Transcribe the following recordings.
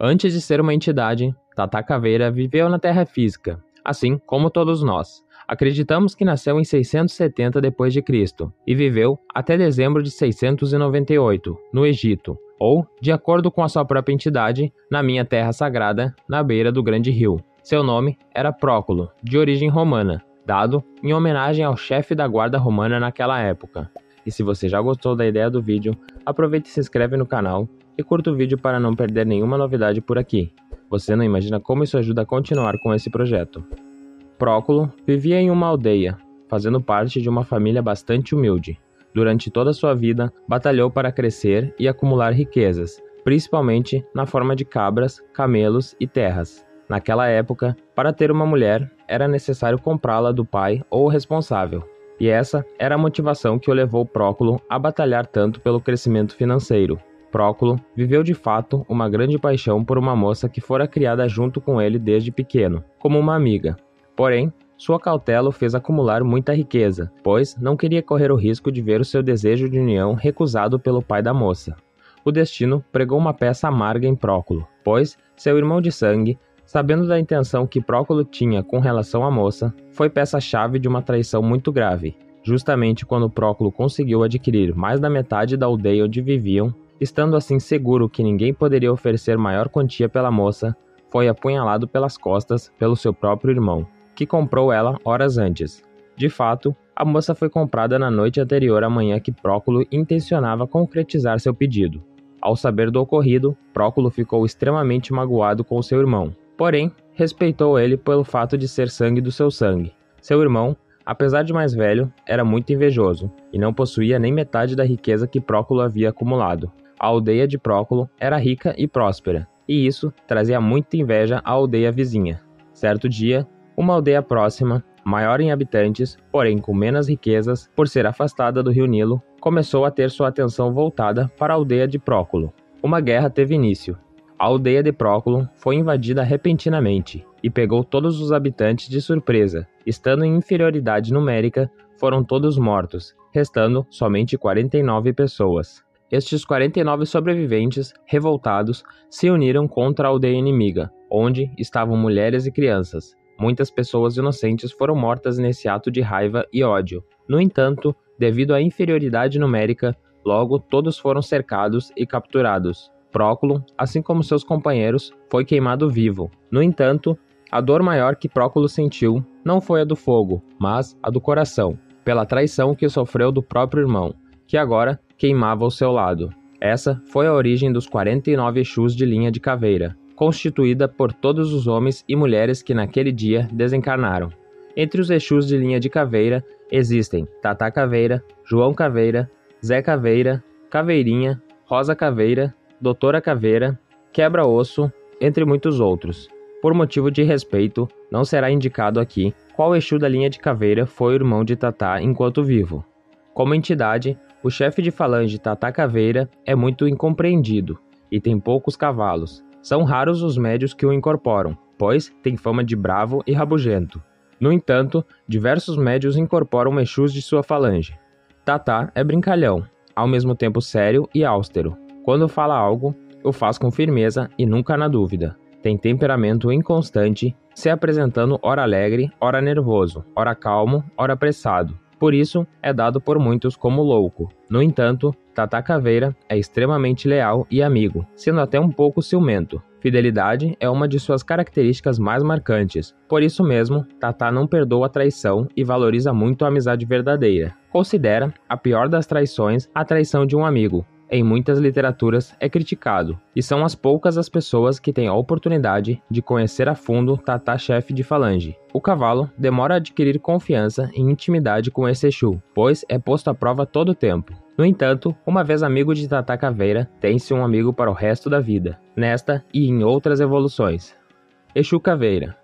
Antes de ser uma entidade, Tata Caveira viveu na Terra física, assim como todos nós. Acreditamos que nasceu em 670 d.C. e viveu até dezembro de 698, no Egito, ou, de acordo com a sua própria entidade, na minha terra sagrada, na beira do grande rio. Seu nome era Próculo, de origem romana, dado em homenagem ao chefe da guarda romana naquela época. E se você já gostou da ideia do vídeo, aproveite e se inscreve no canal e curta o vídeo para não perder nenhuma novidade por aqui. Você não imagina como isso ajuda a continuar com esse projeto. Próculo vivia em uma aldeia, fazendo parte de uma família bastante humilde. Durante toda a sua vida, batalhou para crescer e acumular riquezas, principalmente na forma de cabras, camelos e terras. Naquela época, para ter uma mulher, era necessário comprá-la do pai ou responsável. E essa era a motivação que o levou Próculo a batalhar tanto pelo crescimento financeiro. Próculo viveu de fato uma grande paixão por uma moça que fora criada junto com ele desde pequeno, como uma amiga, Porém, sua cautela o fez acumular muita riqueza, pois não queria correr o risco de ver o seu desejo de união recusado pelo pai da moça. O destino pregou uma peça amarga em Próculo, pois seu irmão de sangue, sabendo da intenção que Próculo tinha com relação à moça, foi peça-chave de uma traição muito grave. Justamente quando Próculo conseguiu adquirir mais da metade da aldeia onde viviam, estando assim seguro que ninguém poderia oferecer maior quantia pela moça, foi apunhalado pelas costas pelo seu próprio irmão que comprou ela horas antes. De fato, a moça foi comprada na noite anterior à manhã que Próculo intencionava concretizar seu pedido. Ao saber do ocorrido, Próculo ficou extremamente magoado com seu irmão, porém, respeitou ele pelo fato de ser sangue do seu sangue. Seu irmão, apesar de mais velho, era muito invejoso e não possuía nem metade da riqueza que Próculo havia acumulado. A aldeia de Próculo era rica e próspera, e isso trazia muita inveja à aldeia vizinha. Certo dia, uma aldeia próxima, maior em habitantes, porém com menos riquezas, por ser afastada do rio Nilo, começou a ter sua atenção voltada para a aldeia de Próculo. Uma guerra teve início. A aldeia de Próculo foi invadida repentinamente e pegou todos os habitantes de surpresa. Estando em inferioridade numérica, foram todos mortos, restando somente 49 pessoas. Estes 49 sobreviventes, revoltados, se uniram contra a aldeia inimiga, onde estavam mulheres e crianças, Muitas pessoas inocentes foram mortas nesse ato de raiva e ódio. No entanto, devido à inferioridade numérica, logo todos foram cercados e capturados. Próculo, assim como seus companheiros, foi queimado vivo. No entanto, a dor maior que Próculo sentiu não foi a do fogo, mas a do coração, pela traição que sofreu do próprio irmão, que agora queimava ao seu lado. Essa foi a origem dos 49 Exus de linha de caveira, constituída por todos os homens e mulheres que naquele dia desencarnaram. Entre os Exus de linha de caveira existem Tata Caveira, João Caveira, Zé Caveira, Caveirinha, Rosa Caveira, Doutora Caveira, Quebra-Osso, entre muitos outros. Por motivo de respeito, não será indicado aqui qual Exu da linha de caveira foi o irmão de Tatá enquanto vivo. Como entidade, o chefe de falange Tatá Caveira é muito incompreendido e tem poucos cavalos, são raros os médios que o incorporam, pois tem fama de bravo e rabugento. No entanto, diversos médios incorporam Exus de sua falange. Tatá é brincalhão, ao mesmo tempo sério e austero. Quando fala algo, o faz com firmeza e nunca na dúvida. Tem temperamento inconstante, se apresentando ora alegre, ora nervoso, ora calmo, ora apressado. Por isso, é dado por muitos como louco. No entanto, Tata Caveira é extremamente leal e amigo, sendo até um pouco ciumento. Fidelidade é uma de suas características mais marcantes. Por isso mesmo, Tata não perdoa a traição e valoriza muito a amizade verdadeira. Considera a pior das traições a traição de um amigo, em muitas literaturas é criticado, e são as poucas as pessoas que têm a oportunidade de conhecer a fundo Tata chefe de falange. O cavalo demora a adquirir confiança e intimidade com esse Exu, pois é posto à prova todo o tempo. No entanto, uma vez amigo de Tata Caveira, tem-se um amigo para o resto da vida, nesta e em outras evoluções. Exu Caveira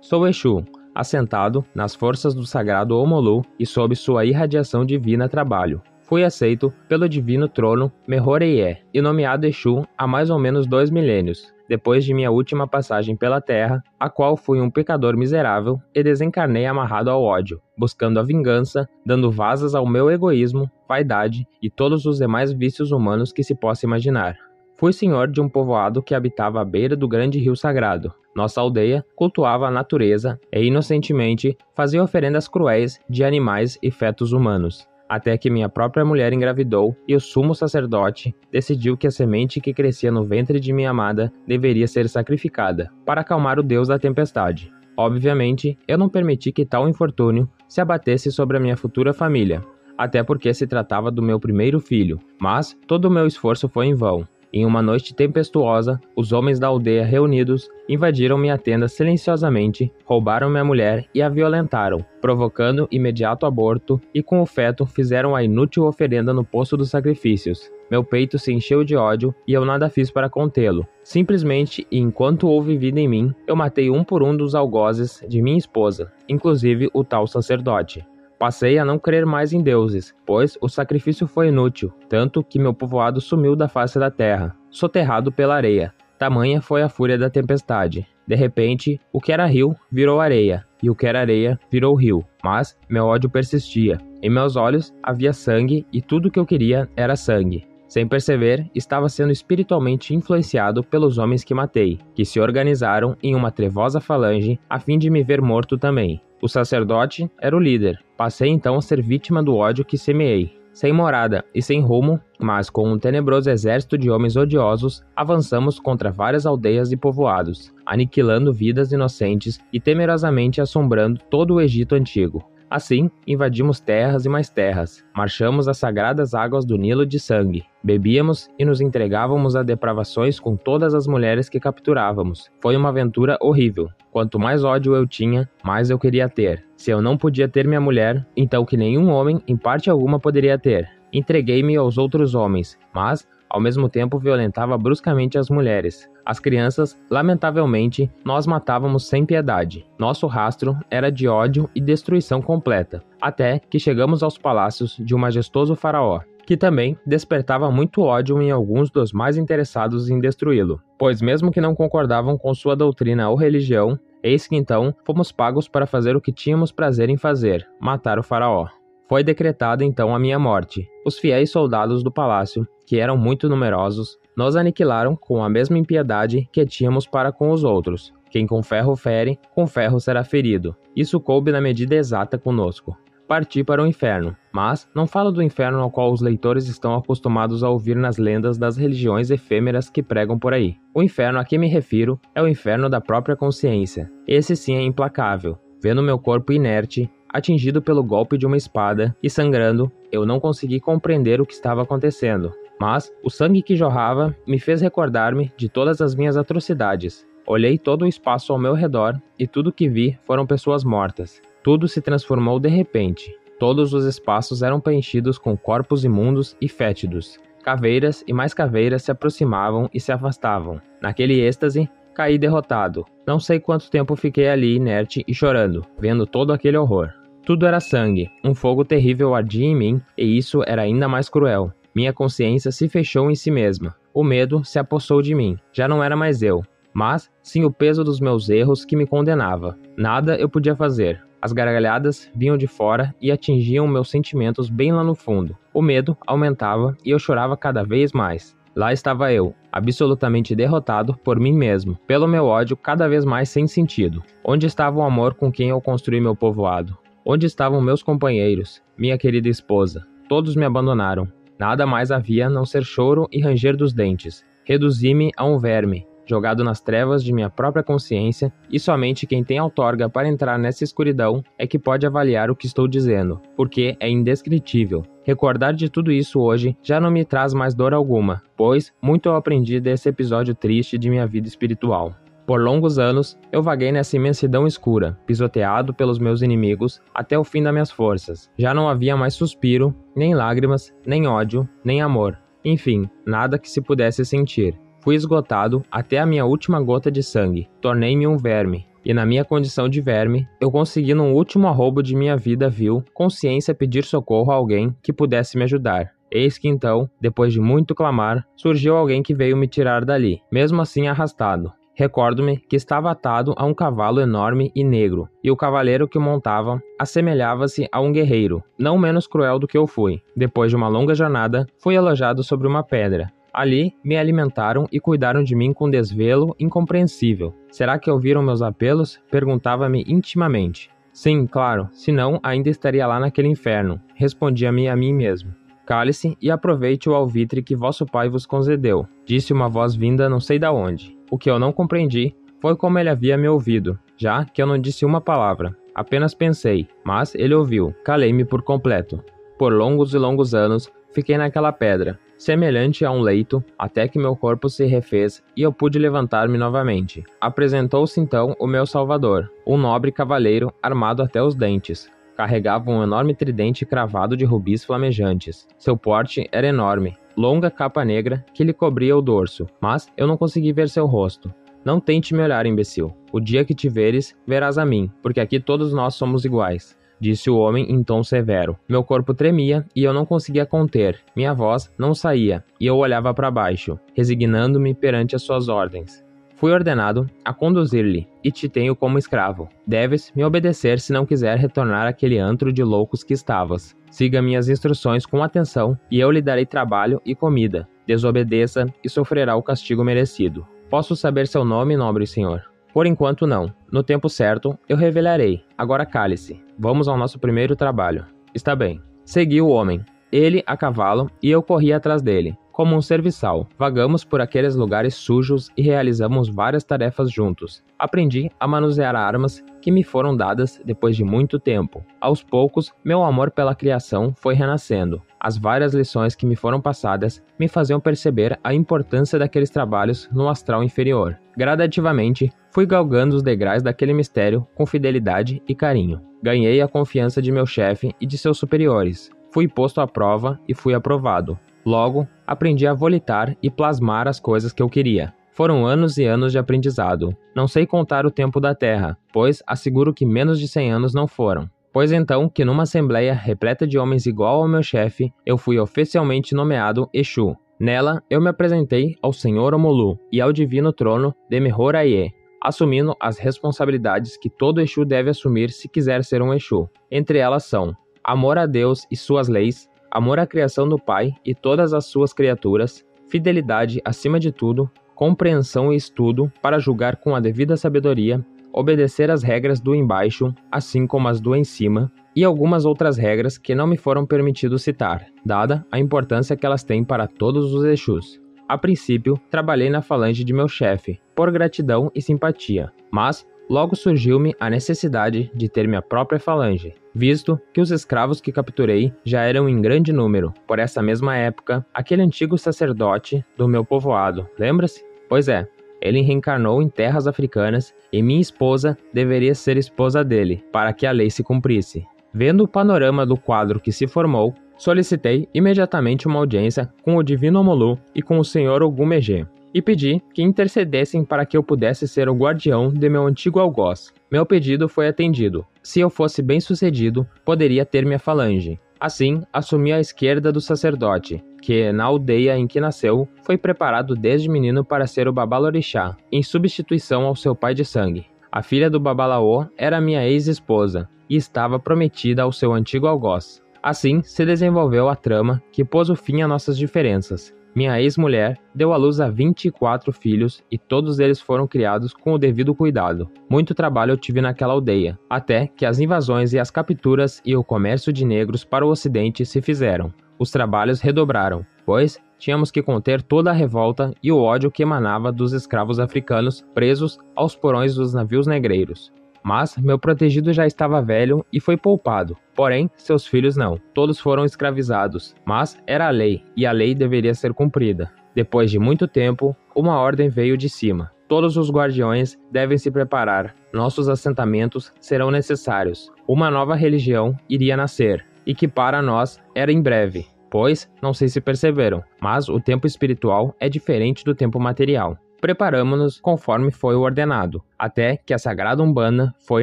Sou Exu, assentado nas forças do sagrado Omolu e sob sua irradiação divina trabalho, fui aceito pelo divino trono Mehoreié e nomeado Exu há mais ou menos dois milênios, depois de minha última passagem pela Terra, a qual fui um pecador miserável e desencarnei amarrado ao ódio, buscando a vingança, dando vasas ao meu egoísmo, vaidade e todos os demais vícios humanos que se possa imaginar. Fui senhor de um povoado que habitava à beira do grande rio sagrado. Nossa aldeia cultuava a natureza e inocentemente fazia oferendas cruéis de animais e fetos humanos até que minha própria mulher engravidou e o sumo sacerdote decidiu que a semente que crescia no ventre de minha amada deveria ser sacrificada, para acalmar o deus da tempestade. Obviamente, eu não permiti que tal infortúnio se abatesse sobre a minha futura família, até porque se tratava do meu primeiro filho, mas todo o meu esforço foi em vão. Em uma noite tempestuosa, os homens da aldeia reunidos invadiram minha tenda silenciosamente, roubaram minha mulher e a violentaram, provocando imediato aborto e com o feto fizeram a inútil oferenda no poço dos sacrifícios. Meu peito se encheu de ódio e eu nada fiz para contê-lo. Simplesmente, enquanto houve vida em mim, eu matei um por um dos algozes de minha esposa, inclusive o tal sacerdote. Passei a não crer mais em deuses, pois o sacrifício foi inútil, tanto que meu povoado sumiu da face da terra, soterrado pela areia. Tamanha foi a fúria da tempestade. De repente, o que era rio virou areia, e o que era areia virou rio. Mas meu ódio persistia. Em meus olhos havia sangue e tudo que eu queria era sangue. Sem perceber, estava sendo espiritualmente influenciado pelos homens que matei, que se organizaram em uma trevosa falange a fim de me ver morto também. O sacerdote era o líder. Passei então a ser vítima do ódio que semeei. Sem morada e sem rumo, mas com um tenebroso exército de homens odiosos, avançamos contra várias aldeias e povoados, aniquilando vidas inocentes e temerosamente assombrando todo o Egito antigo. Assim, invadimos terras e mais terras, marchamos as sagradas águas do Nilo de sangue, bebíamos e nos entregávamos a depravações com todas as mulheres que capturávamos. Foi uma aventura horrível. Quanto mais ódio eu tinha, mais eu queria ter. Se eu não podia ter minha mulher, então que nenhum homem, em parte alguma, poderia ter. Entreguei-me aos outros homens, mas ao mesmo tempo violentava bruscamente as mulheres. As crianças, lamentavelmente, nós matávamos sem piedade. Nosso rastro era de ódio e destruição completa, até que chegamos aos palácios de um majestoso faraó, que também despertava muito ódio em alguns dos mais interessados em destruí-lo, pois mesmo que não concordavam com sua doutrina ou religião, eis que então fomos pagos para fazer o que tínhamos prazer em fazer, matar o faraó. Foi decretada então a minha morte. Os fiéis soldados do palácio, que eram muito numerosos, nos aniquilaram com a mesma impiedade que tínhamos para com os outros. Quem com ferro fere, com ferro será ferido. Isso coube na medida exata conosco. Parti para o inferno, mas não falo do inferno ao qual os leitores estão acostumados a ouvir nas lendas das religiões efêmeras que pregam por aí. O inferno a que me refiro é o inferno da própria consciência. Esse sim é implacável. Vendo meu corpo inerte, Atingido pelo golpe de uma espada e sangrando, eu não consegui compreender o que estava acontecendo. Mas o sangue que jorrava me fez recordar-me de todas as minhas atrocidades. Olhei todo o espaço ao meu redor e tudo que vi foram pessoas mortas. Tudo se transformou de repente. Todos os espaços eram preenchidos com corpos imundos e fétidos. Caveiras e mais caveiras se aproximavam e se afastavam. Naquele êxtase, caí derrotado. Não sei quanto tempo fiquei ali inerte e chorando, vendo todo aquele horror. Tudo era sangue, um fogo terrível ardia em mim, e isso era ainda mais cruel. Minha consciência se fechou em si mesma. O medo se apossou de mim. Já não era mais eu, mas sim o peso dos meus erros que me condenava. Nada eu podia fazer. As gargalhadas vinham de fora e atingiam meus sentimentos bem lá no fundo. O medo aumentava e eu chorava cada vez mais. Lá estava eu, absolutamente derrotado por mim mesmo, pelo meu ódio cada vez mais sem sentido. Onde estava o amor com quem eu construí meu povoado? Onde estavam meus companheiros, minha querida esposa? Todos me abandonaram. Nada mais havia não ser choro e ranger dos dentes. Reduzi-me a um verme, jogado nas trevas de minha própria consciência, e somente quem tem outorga para entrar nessa escuridão é que pode avaliar o que estou dizendo, porque é indescritível. Recordar de tudo isso hoje já não me traz mais dor alguma, pois muito eu aprendi desse episódio triste de minha vida espiritual. Por longos anos, eu vaguei nessa imensidão escura, pisoteado pelos meus inimigos até o fim das minhas forças. Já não havia mais suspiro, nem lágrimas, nem ódio, nem amor. Enfim, nada que se pudesse sentir. Fui esgotado até a minha última gota de sangue. Tornei-me um verme. E na minha condição de verme, eu consegui num último arrobo de minha vida vil, consciência pedir socorro a alguém que pudesse me ajudar. Eis que então, depois de muito clamar, surgiu alguém que veio me tirar dali, mesmo assim arrastado. Recordo-me que estava atado a um cavalo enorme e negro, e o cavaleiro que montava assemelhava-se a um guerreiro, não menos cruel do que eu fui. Depois de uma longa jornada, fui alojado sobre uma pedra. Ali me alimentaram e cuidaram de mim com desvelo incompreensível. Será que ouviram meus apelos? Perguntava-me intimamente. Sim, claro, senão ainda estaria lá naquele inferno, respondia-me a mim mesmo. Cale-se e aproveite o alvitre que vosso pai vos concedeu, disse uma voz vinda não sei da onde. O que eu não compreendi foi como ele havia me ouvido, já que eu não disse uma palavra. Apenas pensei, mas ele ouviu. Calei-me por completo. Por longos e longos anos, fiquei naquela pedra, semelhante a um leito, até que meu corpo se refez e eu pude levantar-me novamente. Apresentou-se então o meu salvador, um nobre cavaleiro armado até os dentes. Carregava um enorme tridente cravado de rubis flamejantes. Seu porte era enorme, longa capa negra que lhe cobria o dorso, mas eu não consegui ver seu rosto. Não tente me olhar, imbecil. O dia que te veres, verás a mim, porque aqui todos nós somos iguais disse o homem em tom severo. Meu corpo tremia e eu não conseguia conter. Minha voz não saía e eu olhava para baixo, resignando-me perante as suas ordens. Fui ordenado a conduzir-lhe e te tenho como escravo. Deves me obedecer se não quiser retornar àquele antro de loucos que estavas. Siga minhas instruções com atenção e eu lhe darei trabalho e comida. Desobedeça e sofrerá o castigo merecido. Posso saber seu nome, nobre senhor? Por enquanto, não. No tempo certo, eu revelarei. Agora cale-se. Vamos ao nosso primeiro trabalho. Está bem. Segui o homem. Ele a cavalo e eu corri atrás dele como um serviçal. Vagamos por aqueles lugares sujos e realizamos várias tarefas juntos. Aprendi a manusear armas que me foram dadas depois de muito tempo. Aos poucos, meu amor pela criação foi renascendo. As várias lições que me foram passadas me faziam perceber a importância daqueles trabalhos no astral inferior. Gradativamente, fui galgando os degraus daquele mistério com fidelidade e carinho. Ganhei a confiança de meu chefe e de seus superiores. Fui posto à prova e fui aprovado. Logo, aprendi a volitar e plasmar as coisas que eu queria. Foram anos e anos de aprendizado. Não sei contar o tempo da Terra, pois asseguro que menos de 100 anos não foram. Pois então que numa assembleia repleta de homens igual ao meu chefe, eu fui oficialmente nomeado Exu. Nela, eu me apresentei ao Senhor Omolu e ao divino trono de Mehoraie, assumindo as responsabilidades que todo Exu deve assumir se quiser ser um Exu. Entre elas são amor a Deus e suas leis, amor à criação do Pai e todas as suas criaturas, fidelidade acima de tudo, compreensão e estudo para julgar com a devida sabedoria, obedecer às regras do embaixo, assim como as do em cima, e algumas outras regras que não me foram permitido citar, dada a importância que elas têm para todos os Exus. A princípio, trabalhei na falange de meu chefe, por gratidão e simpatia, mas Logo surgiu-me a necessidade de ter minha própria falange, visto que os escravos que capturei já eram em grande número. Por essa mesma época, aquele antigo sacerdote do meu povoado, lembra-se? Pois é, ele reencarnou em terras africanas e minha esposa deveria ser esposa dele, para que a lei se cumprisse. Vendo o panorama do quadro que se formou, solicitei imediatamente uma audiência com o divino Omolu e com o senhor Ogumegê e pedi que intercedessem para que eu pudesse ser o guardião de meu antigo algoz. Meu pedido foi atendido. Se eu fosse bem-sucedido, poderia ter minha falange. Assim, assumi a esquerda do sacerdote, que, na aldeia em que nasceu, foi preparado desde menino para ser o Babalorixá, em substituição ao seu pai de sangue. A filha do Babalaô era minha ex-esposa e estava prometida ao seu antigo algoz. Assim se desenvolveu a trama que pôs o fim a nossas diferenças minha ex-mulher deu à luz a 24 filhos e todos eles foram criados com o devido cuidado. Muito trabalho eu tive naquela aldeia, até que as invasões e as capturas e o comércio de negros para o ocidente se fizeram. Os trabalhos redobraram, pois tínhamos que conter toda a revolta e o ódio que emanava dos escravos africanos presos aos porões dos navios negreiros. Mas meu protegido já estava velho e foi poupado. Porém, seus filhos não. Todos foram escravizados. Mas era a lei, e a lei deveria ser cumprida. Depois de muito tempo, uma ordem veio de cima. Todos os guardiões devem se preparar. Nossos assentamentos serão necessários. Uma nova religião iria nascer, e que para nós era em breve. Pois, não sei se perceberam, mas o tempo espiritual é diferente do tempo material preparamos-nos conforme foi ordenado, até que a Sagrada Umbanda foi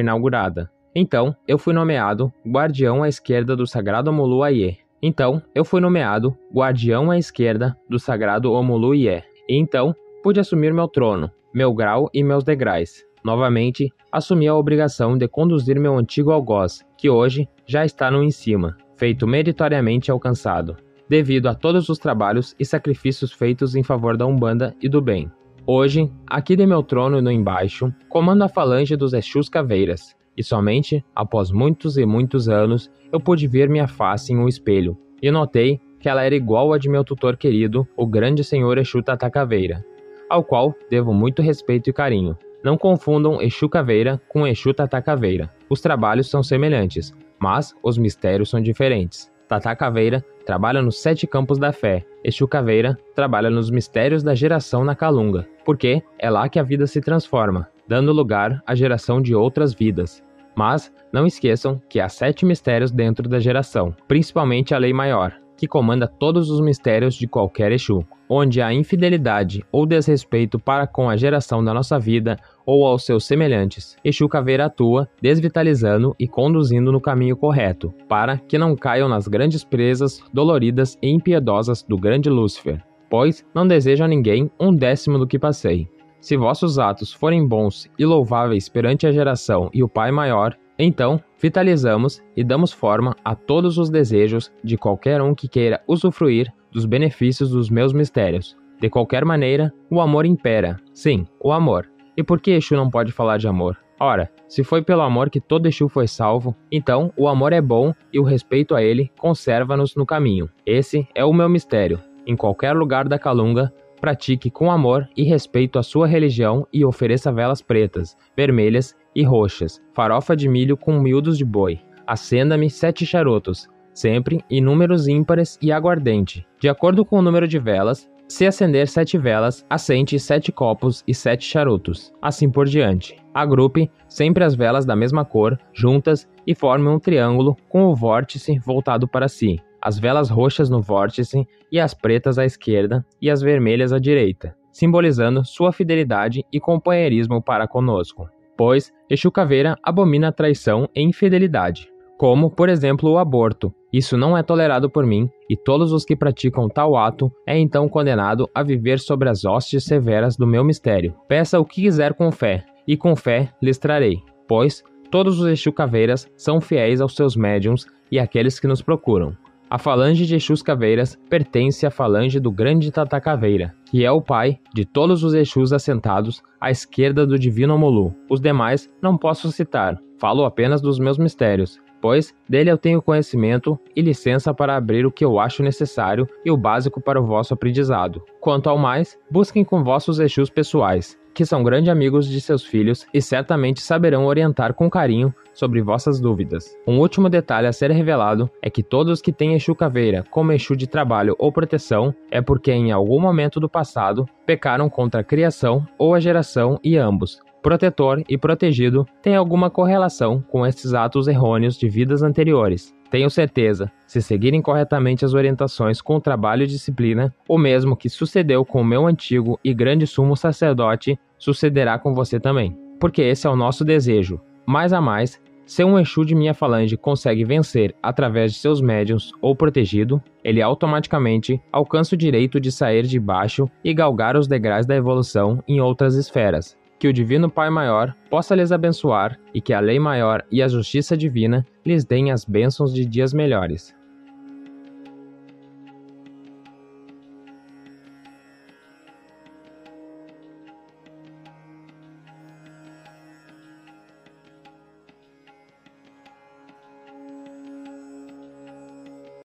inaugurada. Então, eu fui nomeado guardião à esquerda do Sagrado Omulu Aie. Então, eu fui nomeado guardião à esquerda do Sagrado Omulu Ié. E então, pude assumir meu trono, meu grau e meus degraus. Novamente, assumi a obrigação de conduzir meu antigo algoz, que hoje já está no em cima, feito meritoriamente alcançado. devido a todos os trabalhos e sacrifícios feitos em favor da Umbanda e do bem. Hoje, aqui de meu trono no embaixo, comando a falange dos Exus Caveiras, e somente após muitos e muitos anos eu pude ver minha face em um espelho, e notei que ela era igual a de meu tutor querido, o grande senhor Exu Tata Caveira, ao qual devo muito respeito e carinho. Não confundam Exu Caveira com Exu Tata Caveira. Os trabalhos são semelhantes, mas os mistérios são diferentes. Tata Caveira trabalha nos sete campos da fé. Exu Caveira trabalha nos mistérios da geração na Calunga, porque é lá que a vida se transforma, dando lugar à geração de outras vidas. Mas não esqueçam que há sete mistérios dentro da geração, principalmente a lei maior, que comanda todos os mistérios de qualquer Exu, onde há infidelidade ou desrespeito para com a geração da nossa vida ou aos seus semelhantes. Exu Caveira atua, desvitalizando e conduzindo no caminho correto, para que não caiam nas grandes presas doloridas e impiedosas do grande Lúcifer, pois não desejo a ninguém um décimo do que passei. Se vossos atos forem bons e louváveis perante a geração e o Pai Maior, então, vitalizamos e damos forma a todos os desejos de qualquer um que queira usufruir dos benefícios dos meus mistérios. De qualquer maneira, o amor impera. Sim, o amor. E por que Exu não pode falar de amor? Ora, se foi pelo amor que todo Exu foi salvo, então o amor é bom e o respeito a ele conserva-nos no caminho. Esse é o meu mistério. Em qualquer lugar da Calunga, pratique com amor e respeito a sua religião e ofereça velas pretas, vermelhas e roxas, farofa de milho com miúdos de boi. Acenda-me sete charutos, sempre em números ímpares e aguardente. De acordo com o número de velas, se acender sete velas, assente sete copos e sete charutos, assim por diante. Agrupe sempre as velas da mesma cor, juntas, e forme um triângulo com o vórtice voltado para si as velas roxas no vórtice e as pretas à esquerda e as vermelhas à direita, simbolizando sua fidelidade e companheirismo para conosco. Pois Exu Caveira abomina a traição e infidelidade, como, por exemplo, o aborto. Isso não é tolerado por mim, e todos os que praticam tal ato é então condenado a viver sobre as hostes severas do meu mistério. Peça o que quiser com fé, e com fé lhes trarei, pois todos os Exu Caveiras são fiéis aos seus médiums e àqueles que nos procuram. A falange de Exus Caveiras pertence à falange do Grande Tata Caveira, que é o pai de todos os Exus assentados à esquerda do Divino Omolu. Os demais não posso citar, falo apenas dos meus mistérios, pois dele eu tenho conhecimento e licença para abrir o que eu acho necessário e o básico para o vosso aprendizado. Quanto ao mais, busquem com vossos Exus pessoais, que são grandes amigos de seus filhos e certamente saberão orientar com carinho sobre vossas dúvidas. Um último detalhe a ser revelado é que todos que têm Exu Caveira como Exu de trabalho ou proteção é porque em algum momento do passado pecaram contra a criação ou a geração e ambos. Protetor e protegido têm alguma correlação com esses atos errôneos de vidas anteriores. Tenho certeza, se seguirem corretamente as orientações com trabalho e disciplina, o mesmo que sucedeu com o meu antigo e grande sumo sacerdote, sucederá com você também. Porque esse é o nosso desejo. Mais a mais, se um Exu de minha falange consegue vencer através de seus médiums ou protegido, ele automaticamente alcança o direito de sair de baixo e galgar os degraus da evolução em outras esferas, que o Divino Pai Maior possa lhes abençoar e que a lei maior e a justiça divina lhes deem as bênçãos de dias melhores.